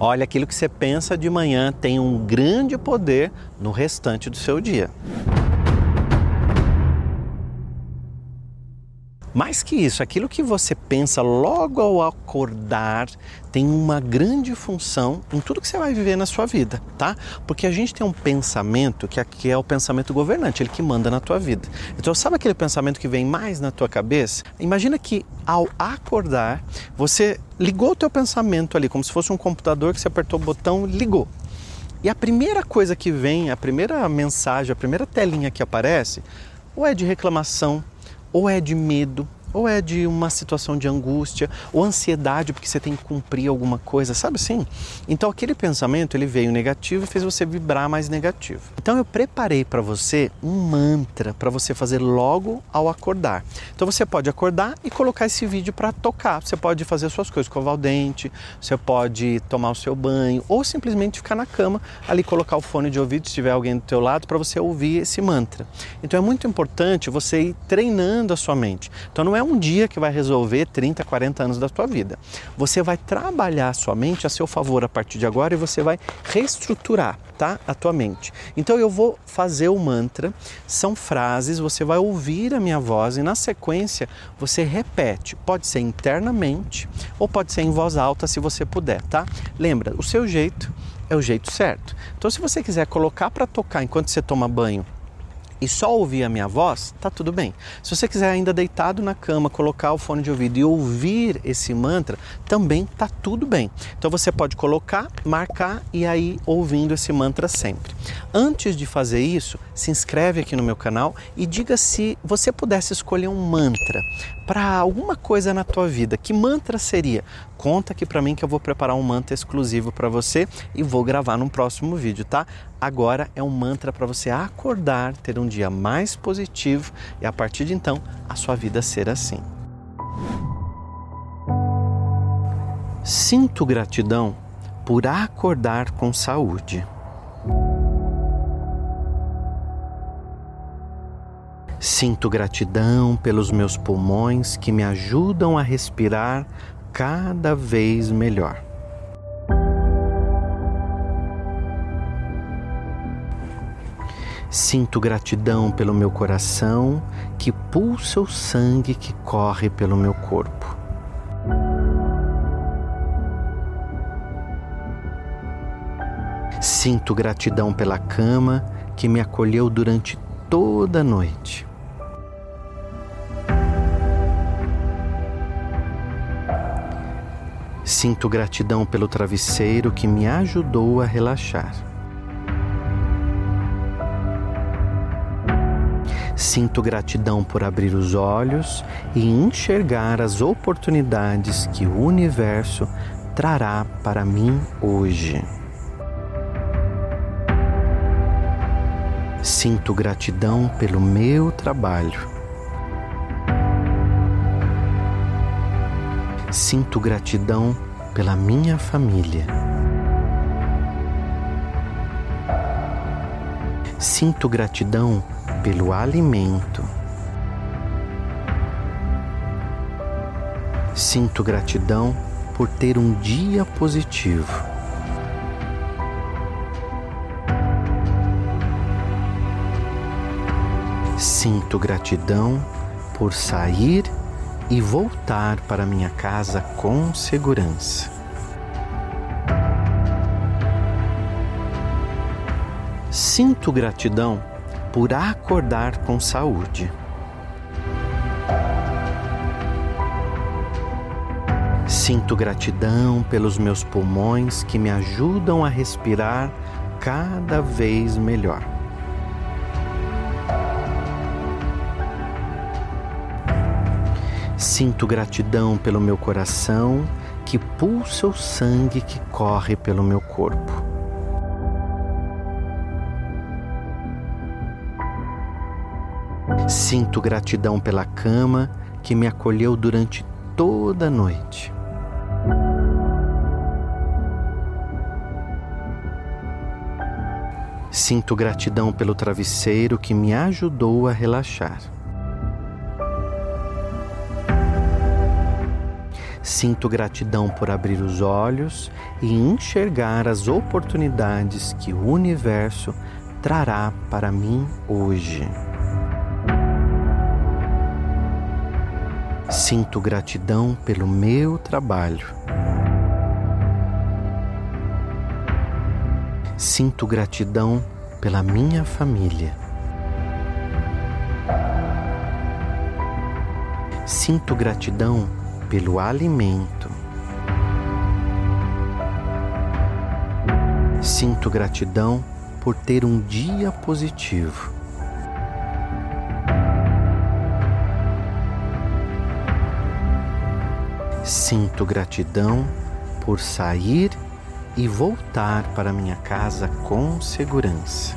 Olha, aquilo que você pensa de manhã tem um grande poder no restante do seu dia. Mais que isso, aquilo que você pensa logo ao acordar tem uma grande função em tudo que você vai viver na sua vida, tá? Porque a gente tem um pensamento que aqui é o pensamento governante, ele que manda na tua vida. Então, sabe aquele pensamento que vem mais na tua cabeça? Imagina que ao acordar, você ligou o teu pensamento ali como se fosse um computador que você apertou o botão, ligou. E a primeira coisa que vem, a primeira mensagem, a primeira telinha que aparece, ou é de reclamação, ou é de medo, ou é de uma situação de angústia, ou ansiedade porque você tem que cumprir alguma coisa, sabe assim? Então aquele pensamento ele veio negativo e fez você vibrar mais negativo. Então eu preparei para você um mantra para você fazer logo ao acordar. Então você pode acordar e colocar esse vídeo para tocar. Você pode fazer suas coisas, escovar o dente, você pode tomar o seu banho ou simplesmente ficar na cama ali colocar o fone de ouvido se tiver alguém do teu lado para você ouvir esse mantra. Então é muito importante você ir treinando a sua mente. Então não é um dia que vai resolver 30, 40 anos da tua vida. Você vai trabalhar a sua mente a seu favor a partir de agora e você vai reestruturar, tá? A tua mente. Então eu vou fazer o mantra, são frases, você vai ouvir a minha voz e na sequência você repete. Pode ser internamente ou pode ser em voz alta se você puder, tá? Lembra, o seu jeito é o jeito certo. Então se você quiser colocar para tocar enquanto você toma banho, e só ouvir a minha voz, tá tudo bem. Se você quiser ainda deitado na cama, colocar o fone de ouvido e ouvir esse mantra, também tá tudo bem. Então você pode colocar, marcar e aí ouvindo esse mantra sempre. Antes de fazer isso, se inscreve aqui no meu canal e diga se você pudesse escolher um mantra para alguma coisa na tua vida. Que mantra seria? Conta aqui para mim que eu vou preparar um mantra exclusivo para você e vou gravar num próximo vídeo, tá? Agora é um mantra para você acordar, ter um dia mais positivo e a partir de então a sua vida ser assim. Sinto gratidão por acordar com saúde. Sinto gratidão pelos meus pulmões que me ajudam a respirar cada vez melhor. Sinto gratidão pelo meu coração que pulsa o sangue que corre pelo meu corpo. Sinto gratidão pela cama que me acolheu durante toda a noite. Sinto gratidão pelo travesseiro que me ajudou a relaxar. Sinto gratidão por abrir os olhos e enxergar as oportunidades que o universo trará para mim hoje. Sinto gratidão pelo meu trabalho. Sinto gratidão pela minha família. Sinto gratidão pelo alimento. Sinto gratidão por ter um dia positivo. Sinto gratidão por sair e voltar para minha casa com segurança. Sinto gratidão por acordar com saúde. Sinto gratidão pelos meus pulmões que me ajudam a respirar cada vez melhor. Sinto gratidão pelo meu coração que pulsa o sangue que corre pelo meu corpo. Sinto gratidão pela cama que me acolheu durante toda a noite. Sinto gratidão pelo travesseiro que me ajudou a relaxar. Sinto gratidão por abrir os olhos e enxergar as oportunidades que o universo trará para mim hoje. Sinto gratidão pelo meu trabalho. Sinto gratidão pela minha família. Sinto gratidão pelo alimento. Sinto gratidão por ter um dia positivo. Sinto gratidão por sair e voltar para minha casa com segurança.